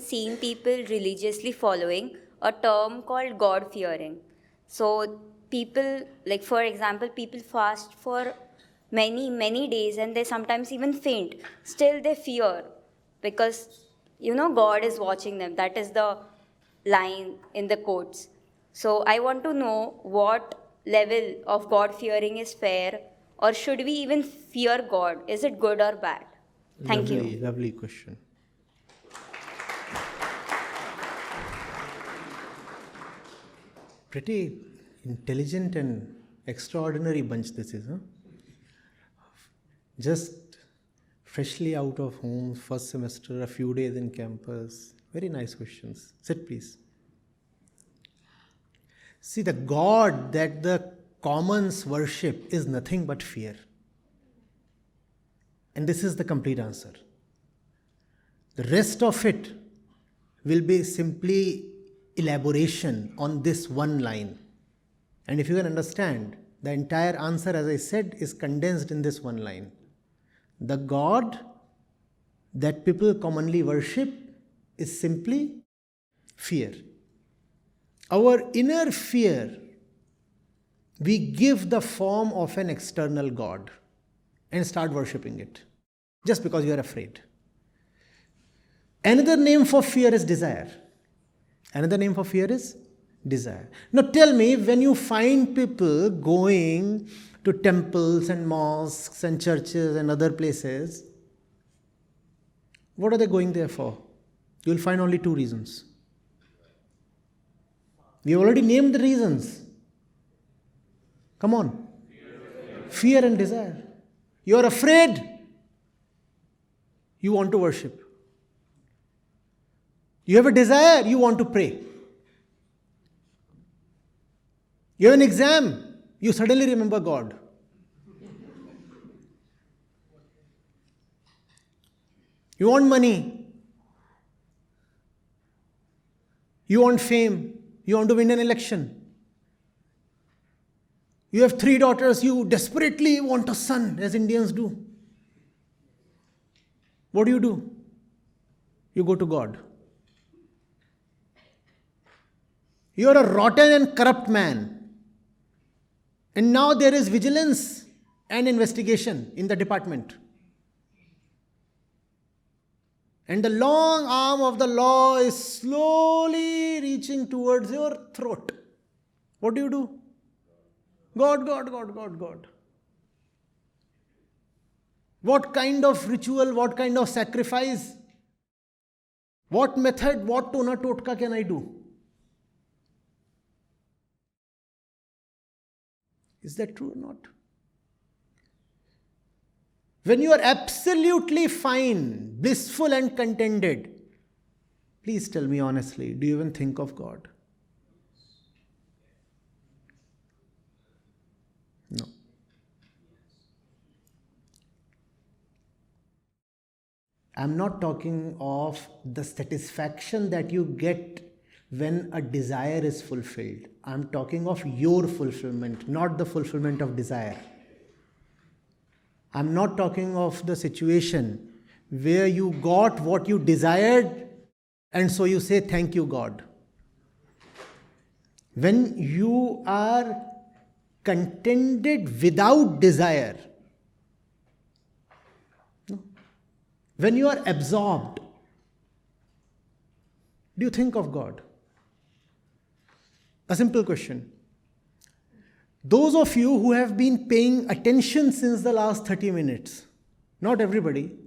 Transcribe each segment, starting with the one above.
seeing people religiously following a term called God fearing. So, people, like for example, people fast for many, many days and they sometimes even faint. Still, they fear because, you know, God is watching them. That is the line in the quotes. So, I want to know what level of God fearing is fair or should we even fear God? Is it good or bad? Thank lovely, you. Lovely question. Pretty intelligent and extraordinary bunch this is, huh? Just freshly out of home, first semester, a few days in campus. Very nice questions. Sit, please. See, the God that the commons worship is nothing but fear. And this is the complete answer. The rest of it will be simply elaboration on this one line. And if you can understand, the entire answer, as I said, is condensed in this one line. The God that people commonly worship is simply fear. Our inner fear, we give the form of an external God and start worshipping it just because you are afraid. Another name for fear is desire. Another name for fear is desire. Now tell me, when you find people going to temples and mosques and churches and other places, what are they going there for? You will find only two reasons. We already named the reasons. Come on. Fear and desire. You are afraid. You want to worship. You have a desire, you want to pray. You have an exam, you suddenly remember God. You want money. You want fame. You want to win an election. You have three daughters, you desperately want a son, as Indians do. What do you do? You go to God. You are a rotten and corrupt man. And now there is vigilance and investigation in the department. And the long arm of the law is slowly reaching towards your throat. What do you do? God, God, God, God, God. What kind of ritual, what kind of sacrifice, what method, what tona totka can I do? Is that true or not? When you are absolutely fine, blissful, and contented, please tell me honestly, do you even think of God? No. I'm not talking of the satisfaction that you get when a desire is fulfilled. I'm talking of your fulfillment, not the fulfillment of desire. I'm not talking of the situation where you got what you desired and so you say, Thank you, God. When you are contented without desire, when you are absorbed, do you think of God? A simple question. Those of you who have been paying attention since the last 30 minutes, not everybody,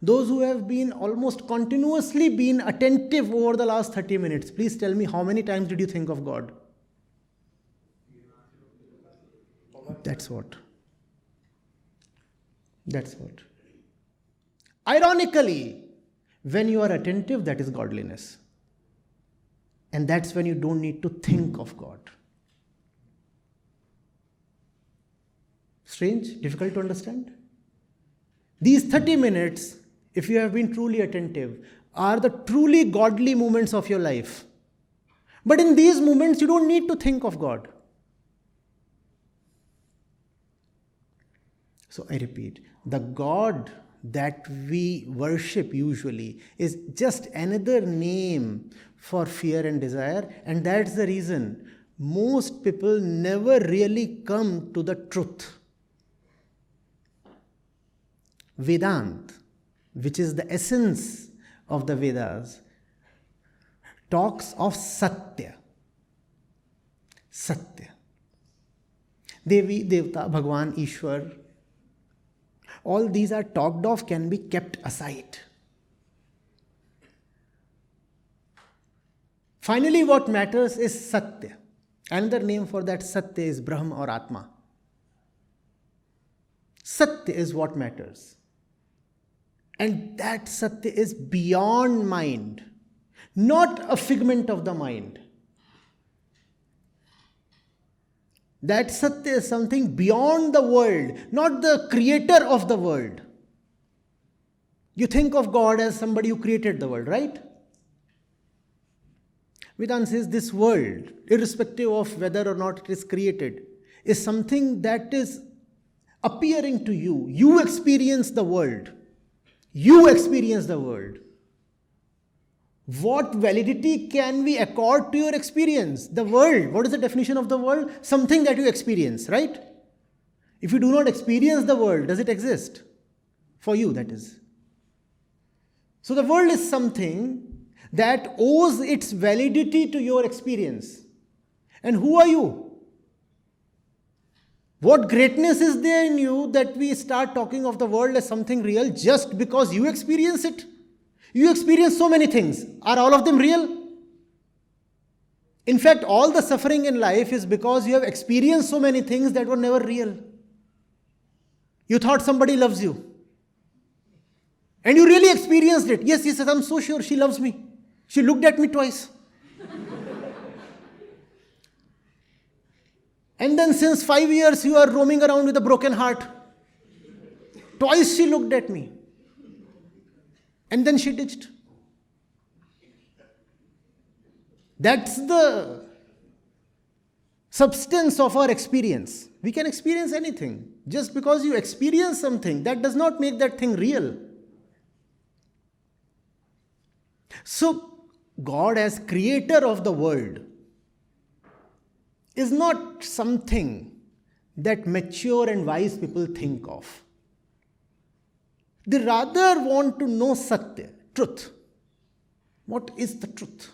those who have been almost continuously been attentive over the last 30 minutes, please tell me how many times did you think of God? That's what. That's what. Ironically, when you are attentive, that is godliness. And that's when you don't need to think of God. Strange? Difficult to understand? These 30 minutes, if you have been truly attentive, are the truly godly moments of your life. But in these moments, you don't need to think of God. So I repeat the God that we worship usually is just another name for fear and desire, and that's the reason most people never really come to the truth. Vedant, which is the essence of the Vedas, talks of Satya. Satya. Devi, Devta, Bhagwan, Ishwar, all these are talked of, can be kept aside. Finally, what matters is Satya. Another name for that Satya is Brahma or Atma. Satya is what matters. And that Satya is beyond mind, not a figment of the mind. That Satya is something beyond the world, not the creator of the world. You think of God as somebody who created the world, right? Vedanta says this world, irrespective of whether or not it is created, is something that is appearing to you. You experience the world. You experience the world. What validity can we accord to your experience? The world. What is the definition of the world? Something that you experience, right? If you do not experience the world, does it exist? For you, that is. So the world is something that owes its validity to your experience. And who are you? What greatness is there in you that we start talking of the world as something real just because you experience it? You experience so many things. Are all of them real? In fact, all the suffering in life is because you have experienced so many things that were never real. You thought somebody loves you. And you really experienced it. Yes, yes, I'm so sure she loves me. She looked at me twice. and then, since five years, you are roaming around with a broken heart. Twice she looked at me. And then she ditched. That's the substance of our experience. We can experience anything. Just because you experience something, that does not make that thing real. So, God, as creator of the world, is not something that mature and wise people think of. They rather want to know Satya, truth. What is the truth?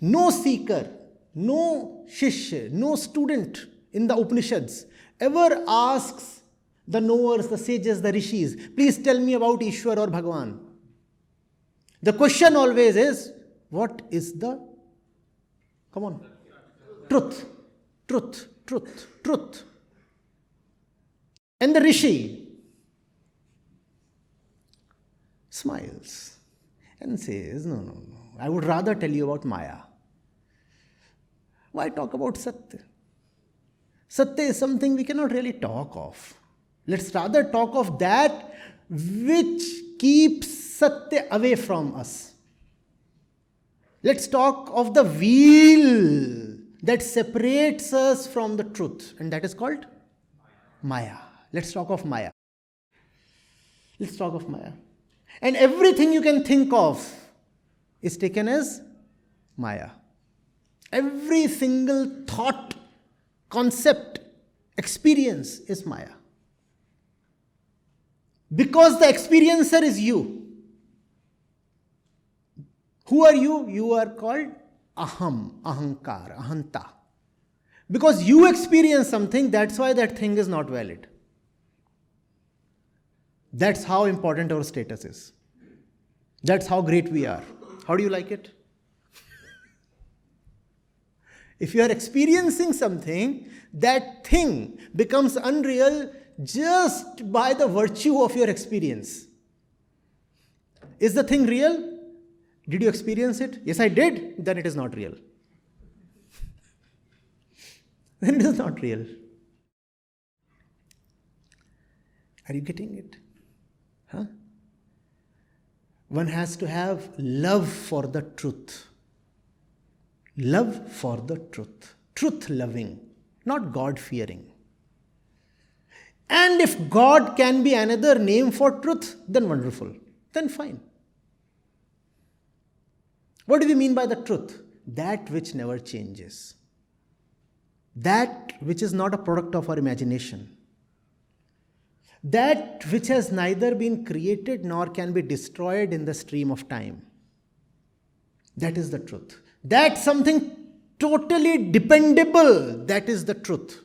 No seeker, no shishya, no student in the Upanishads ever asks the knowers, the sages, the rishis, please tell me about Ishwar or Bhagwan. The question always is what is the, come on, truth, truth, truth, truth. And the rishi smiles and says, No, no, no, I would rather tell you about Maya. Why talk about Satya? Satya is something we cannot really talk of. Let's rather talk of that which keeps Satya away from us. Let's talk of the wheel that separates us from the truth, and that is called Maya. Let's talk of Maya. Let's talk of Maya. And everything you can think of is taken as Maya. Every single thought, concept, experience is Maya. Because the experiencer is you. Who are you? You are called aham, ahankar, ahanta. Because you experience something, that's why that thing is not valid. That's how important our status is. That's how great we are. How do you like it? if you are experiencing something, that thing becomes unreal just by the virtue of your experience. Is the thing real? Did you experience it? Yes, I did. Then it is not real. then it is not real. Are you getting it? One has to have love for the truth. Love for the truth. Truth loving, not God fearing. And if God can be another name for truth, then wonderful. Then fine. What do we mean by the truth? That which never changes. That which is not a product of our imagination. That which has neither been created nor can be destroyed in the stream of time. That is the truth. That something totally dependable, that is the truth.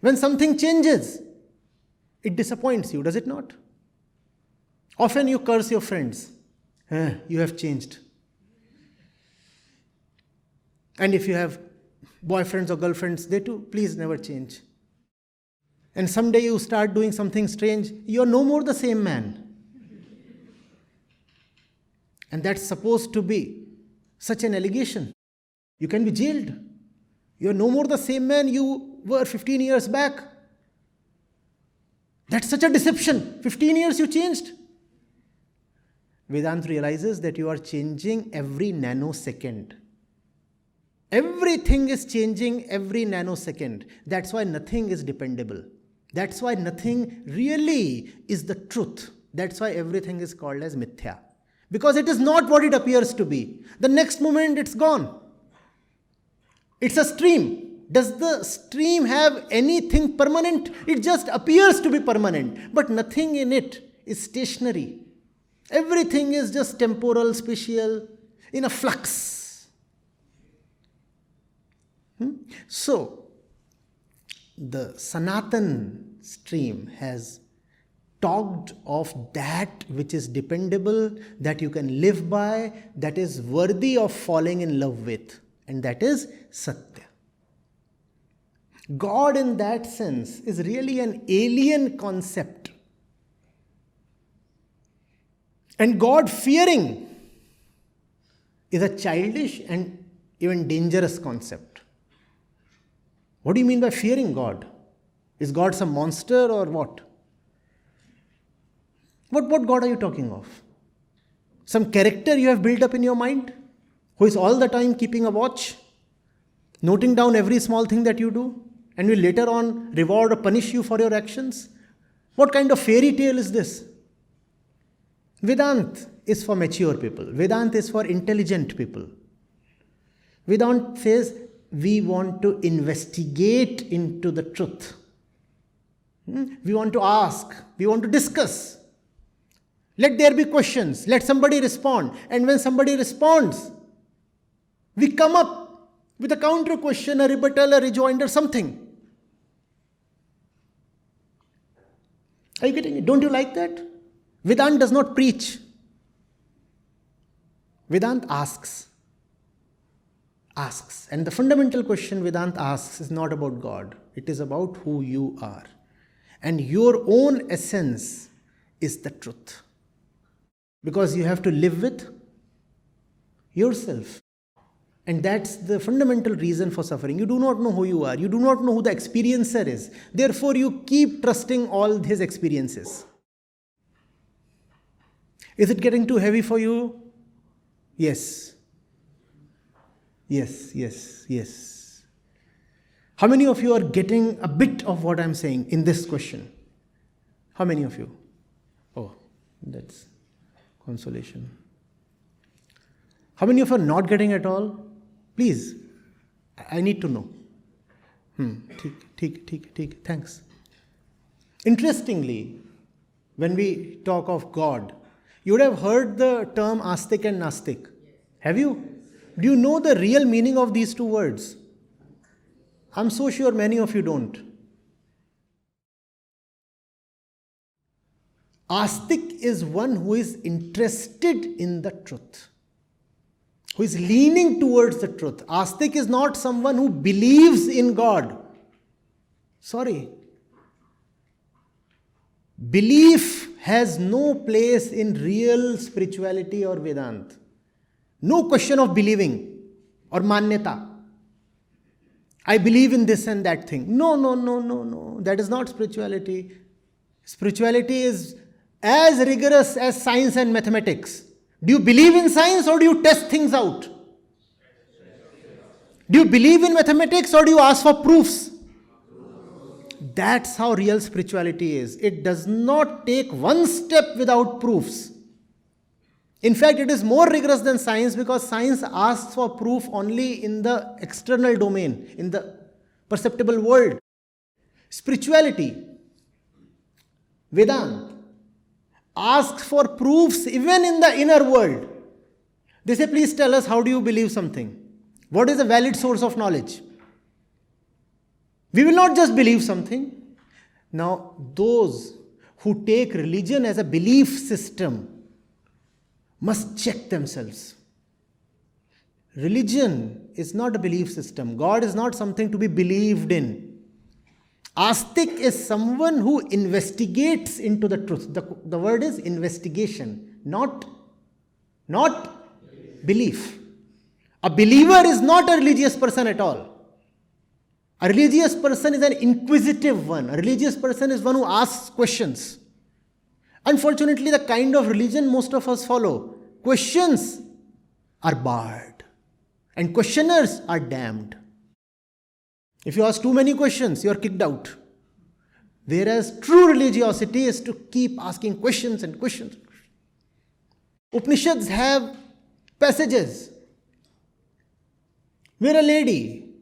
When something changes, it disappoints you, does it not? Often you curse your friends. Eh, you have changed. And if you have boyfriends or girlfriends, they too, please never change. And someday you start doing something strange, you're no more the same man. And that's supposed to be such an allegation. You can be jailed. You're no more the same man you were 15 years back. That's such a deception. 15 years you changed. Vedant realizes that you are changing every nanosecond. Everything is changing every nanosecond. That's why nothing is dependable. That's why nothing really is the truth. That's why everything is called as mithya. Because it is not what it appears to be. The next moment it's gone. It's a stream. Does the stream have anything permanent? It just appears to be permanent, but nothing in it is stationary. Everything is just temporal, spatial, in a flux. Hmm? So, the Sanatan stream has talked of that which is dependable, that you can live by, that is worthy of falling in love with, and that is Satya. God, in that sense, is really an alien concept. And God fearing is a childish and even dangerous concept. What do you mean by fearing God? Is God some monster or what? What, what God are you talking of? Some character you have built up in your mind who is all the time keeping a watch, noting down every small thing that you do, and will later on reward or punish you for your actions? What kind of fairy tale is this? Vedant is for mature people, Vedant is for intelligent people. Vedant says we want to investigate into the truth. Hmm? We want to ask, we want to discuss. Let there be questions, let somebody respond. And when somebody responds, we come up with a counter question, a rebuttal, a rejoinder, something. Are you getting it? Don't you like that? Vedant does not preach. Vedant asks. Asks. And the fundamental question Vedant asks is not about God, it is about who you are. And your own essence is the truth. Because you have to live with yourself. And that's the fundamental reason for suffering. You do not know who you are, you do not know who the experiencer is. Therefore, you keep trusting all his experiences. Is it getting too heavy for you? Yes. Yes, yes, yes. How many of you are getting a bit of what I'm saying in this question? How many of you? Oh, that's consolation. How many of you are not getting at all? Please, I need to know. Hmm, ठीक ठीक ठीक ठीक thanks. Interestingly, when we talk of God, you would have heard the term astik and nastik. Have you? Do you know the real meaning of these two words? I'm so sure many of you don't. Astik is one who is interested in the truth, who is leaning towards the truth. Astik is not someone who believes in God. Sorry. Belief has no place in real spirituality or Vedant. No question of believing or manyata. I believe in this and that thing. No, no, no, no, no. That is not spirituality. Spirituality is as rigorous as science and mathematics. Do you believe in science or do you test things out? Do you believe in mathematics or do you ask for proofs? That's how real spirituality is. It does not take one step without proofs. In fact, it is more rigorous than science because science asks for proof only in the external domain, in the perceptible world. Spirituality, Vedanta, asks for proofs even in the inner world. They say, please tell us how do you believe something? What is a valid source of knowledge? We will not just believe something. Now, those who take religion as a belief system must check themselves. Religion is not a belief system, God is not something to be believed in. Astic is someone who investigates into the truth. The, the word is investigation, not, not belief. A believer is not a religious person at all. A religious person is an inquisitive one. A religious person is one who asks questions. Unfortunately, the kind of religion most of us follow, questions are barred, and questioners are damned. If you ask too many questions, you are kicked out. Whereas true religiosity is to keep asking questions and questions. Upanishads have passages where a lady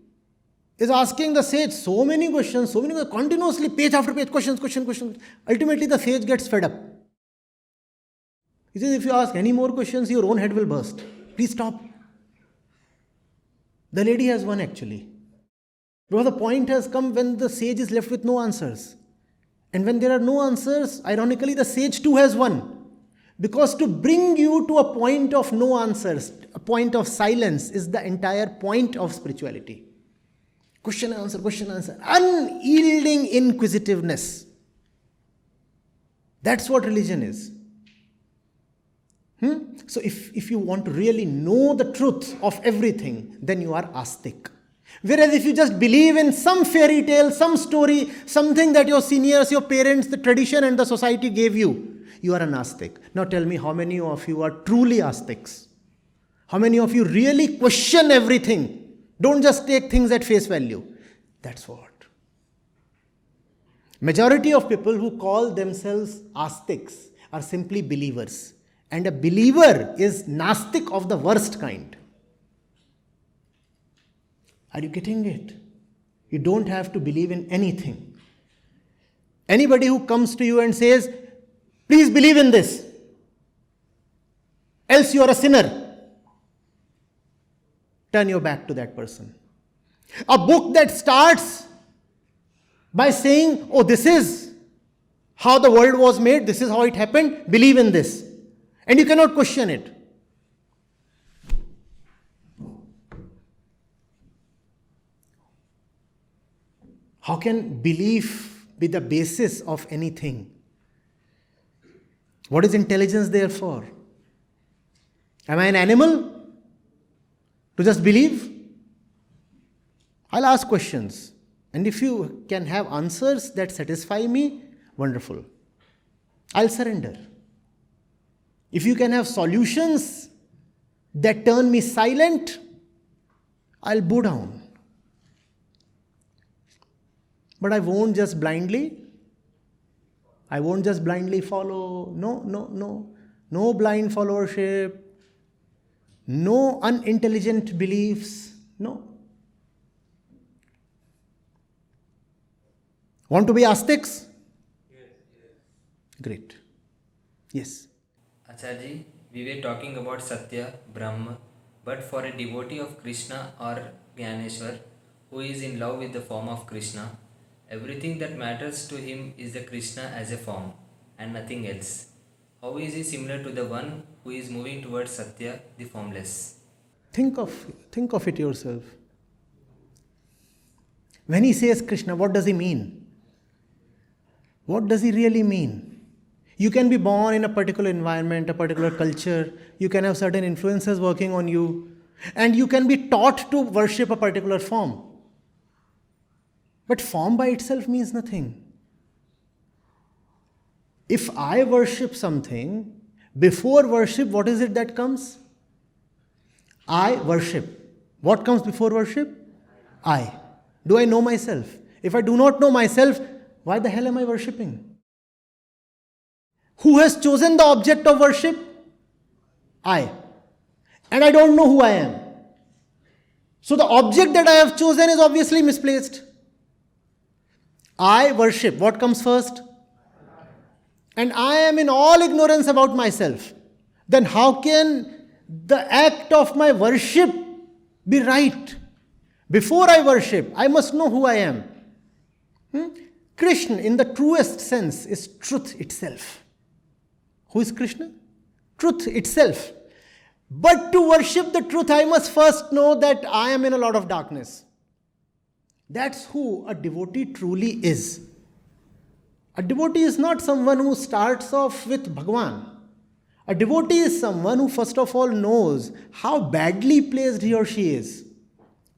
is asking the sage so many questions, so many questions, continuously, page after page, questions, questions, questions. Ultimately, the sage gets fed up. He says, if you ask any more questions, your own head will burst. Please stop. The lady has won actually. Because the point has come when the sage is left with no answers. And when there are no answers, ironically, the sage too has won. Because to bring you to a point of no answers, a point of silence, is the entire point of spirituality. Question and answer, question and answer. Unyielding inquisitiveness. That's what religion is. Hmm? So, if, if you want to really know the truth of everything, then you are astic. Whereas if you just believe in some fairy tale, some story, something that your seniors, your parents, the tradition, and the society gave you, you are an astic. Now tell me how many of you are truly astics? How many of you really question everything? Don't just take things at face value. That's what. Majority of people who call themselves astics are simply believers. And a believer is Nastic of the worst kind. Are you getting it? You don't have to believe in anything. Anybody who comes to you and says, Please believe in this, else you are a sinner, turn your back to that person. A book that starts by saying, Oh, this is how the world was made, this is how it happened, believe in this. And you cannot question it. How can belief be the basis of anything? What is intelligence there for? Am I an animal? To just believe? I'll ask questions. And if you can have answers that satisfy me, wonderful. I'll surrender. If you can have solutions that turn me silent, I'll bow down. But I won't just blindly. I won't just blindly follow. No, no, no. No blind followership. No unintelligent beliefs. No. Want to be astics? Yes, yes. Great. Yes. Acharji, we were talking about Satya, Brahma, but for a devotee of Krishna or Gyaneshwar who is in love with the form of Krishna, Everything that matters to him is the Krishna as a form and nothing else. How is he similar to the one who is moving towards Satya, the formless? Think of think of it yourself. When he says Krishna, what does he mean? What does he really mean? You can be born in a particular environment, a particular culture, you can have certain influences working on you, and you can be taught to worship a particular form. But form by itself means nothing. If I worship something, before worship, what is it that comes? I worship. What comes before worship? I. Do I know myself? If I do not know myself, Why the hell am I worshipping? Who has chosen the object of worship? I. And I don't know who I am. So the object that I have chosen is obviously misplaced. I worship. What comes first? And I am in all ignorance about myself. Then how can the act of my worship be right? Before I worship, I must know who I am. Hmm? Krishna, in the truest sense, is truth itself. Who is Krishna? Truth itself. But to worship the truth, I must first know that I am in a lot of darkness. That's who a devotee truly is. A devotee is not someone who starts off with Bhagwan. A devotee is someone who, first of all, knows how badly placed he or she is.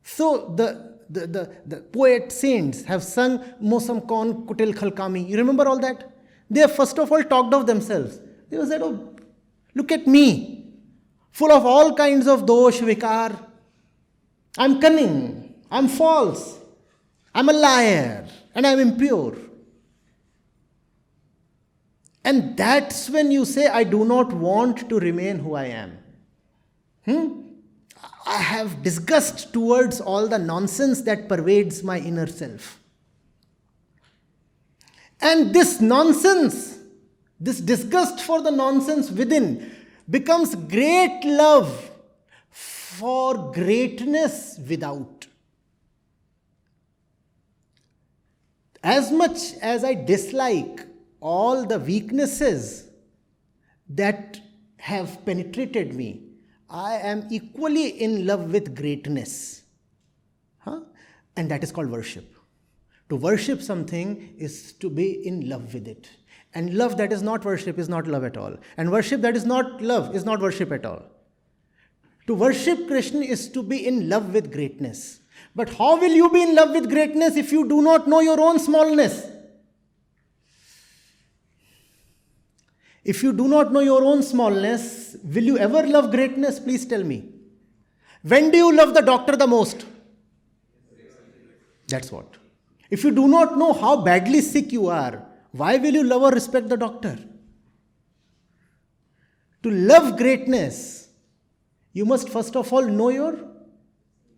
So, the, the, the, the poet saints have sung Mosam Kaun Kutil Khalkami. You remember all that? They have, first of all, talked of themselves. They said, Oh, look at me, full of all kinds of dosh, vikar. I'm cunning, I'm false, I'm a liar, and I'm impure. And that's when you say, I do not want to remain who I am. Hmm? I have disgust towards all the nonsense that pervades my inner self. And this nonsense, this disgust for the nonsense within, becomes great love for greatness without. As much as I dislike all the weaknesses that have penetrated me, I am equally in love with greatness. Huh? And that is called worship. To worship something is to be in love with it. And love that is not worship is not love at all. And worship that is not love is not worship at all. To worship Krishna is to be in love with greatness. But how will you be in love with greatness if you do not know your own smallness? If you do not know your own smallness, will you ever love greatness? Please tell me. When do you love the doctor the most? That's what. If you do not know how badly sick you are, why will you love or respect the doctor? To love greatness, you must first of all know your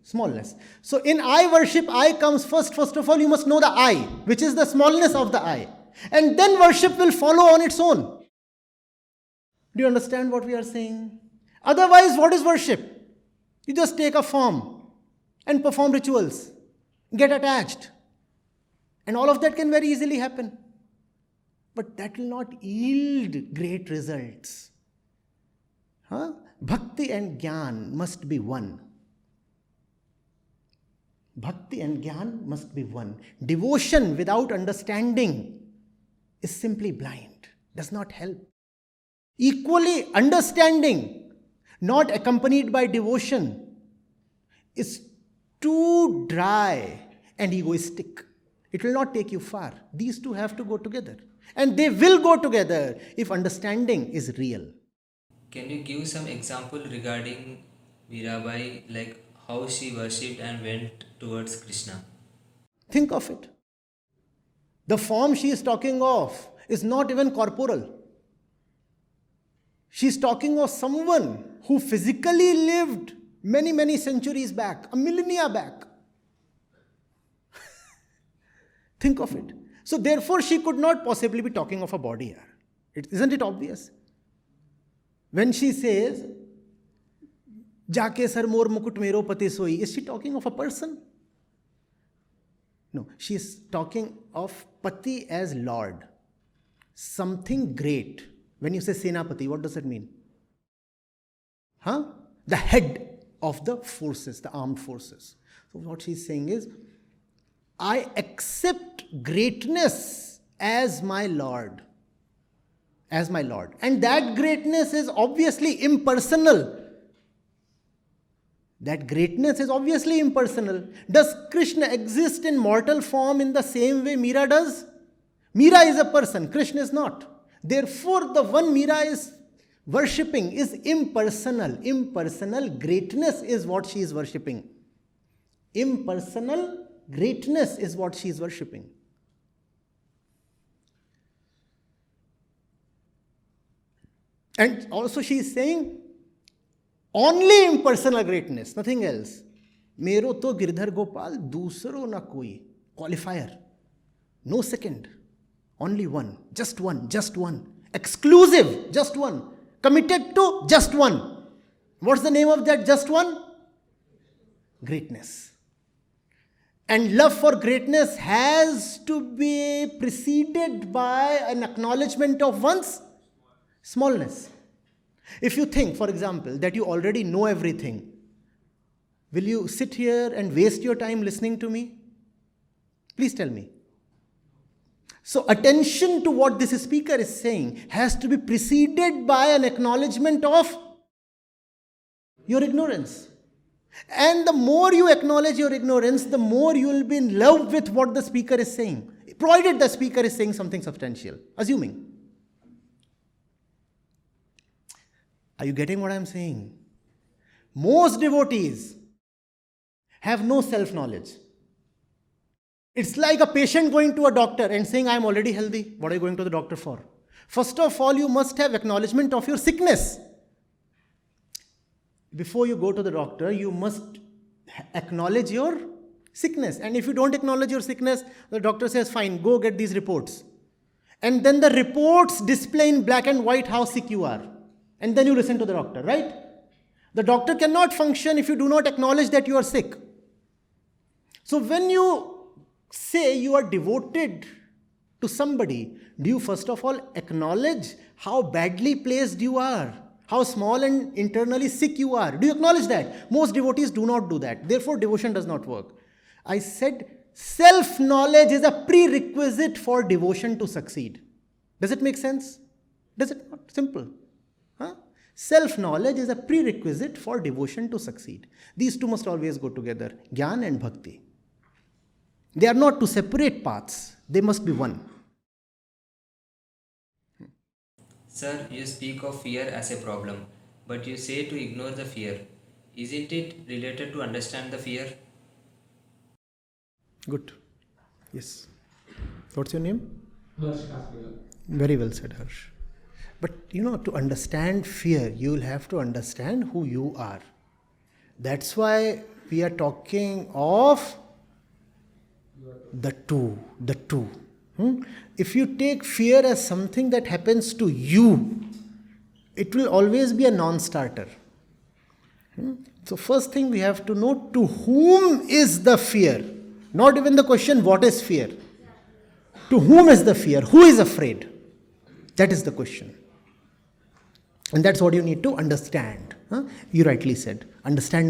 smallness. So in I worship, I comes first. First of all, you must know the I, which is the smallness of the I. And then worship will follow on its own. Do you understand what we are saying? Otherwise, what is worship? You just take a form and perform rituals, get attached. And all of that can very easily happen. But that will not yield great results. Huh? Bhakti and Gyan must be one. Bhakti and Gyan must be one. Devotion without understanding is simply blind, does not help. Equally, understanding, not accompanied by devotion, is too dry and egoistic. It will not take you far. These two have to go together. And they will go together if understanding is real. Can you give some example regarding Mirabai, like how she worshipped and went towards Krishna? Think of it. The form she is talking of is not even corporal. She's talking of someone who physically lived many, many centuries back, a millennia back. Think of it. So, therefore, she could not possibly be talking of a body here. It, isn't it obvious? When she says, Jake sar mor mukut mero pati soi, is she talking of a person? No, she is talking of pati as Lord, something great when you say Senapati, what does it mean? Huh? The head of the forces, the armed forces. So, what she's saying is, I accept greatness as my Lord. As my Lord. And that greatness is obviously impersonal. That greatness is obviously impersonal. Does Krishna exist in mortal form in the same way Mira does? Mira is a person, Krishna is not. Therefore, the one Mira is worshipping is impersonal. Impersonal greatness is what she is worshipping. Impersonal greatness is what she is worshipping. And also, she is saying only impersonal greatness, nothing else. मेरो to Giridhar Gopal, दूसरों na koi qualifier, no second, only one, just one, just one, exclusive, just one, committed to just one. What's the name of that just one? Greatness. And love for greatness has to be preceded by an acknowledgement of one's smallness. If you think, for example, that you already know everything, will you sit here and waste your time listening to me? Please tell me. So, attention to what this speaker is saying has to be preceded by an acknowledgement of your ignorance. And the more you acknowledge your ignorance, the more you will be in love with what the speaker is saying, provided the speaker is saying something substantial, assuming. Are you getting what I'm saying? Most devotees have no self knowledge. It's like a patient going to a doctor and saying, I'm already healthy. What are you going to the doctor for? First of all, you must have acknowledgement of your sickness. Before you go to the doctor, you must acknowledge your sickness. And if you don't acknowledge your sickness, the doctor says, Fine, go get these reports. And then the reports display in black and white how sick you are. And then you listen to the doctor, right? The doctor cannot function if you do not acknowledge that you are sick. So when you say you are devoted to somebody, do you first of all acknowledge how badly placed you are? How small and internally sick you are? Do you acknowledge that? Most devotees do not do that. Therefore, devotion does not work. I said self knowledge is a prerequisite for devotion to succeed. Does it make sense? Does it not? Simple. Huh? Self knowledge is a prerequisite for devotion to succeed. These two must always go together Gyan and Bhakti. They are not two separate paths, they must be one. Sir, you speak of fear as a problem, but you say to ignore the fear. Isn't it related to understand the fear? Good. Yes. What's your name? Harsh Kasliwal. Very well said, Harsh. But you know, to understand fear, you will have to understand who you are. That's why we are talking of the two. The two. Hmm? If you take fear as something that happens to you, it will always be a non starter. Hmm? So, first thing we have to know to whom is the fear? Not even the question, what is fear? To whom is the fear? Who is afraid? That is the question. And that's what you need to understand. huh? You rightly said. Understanding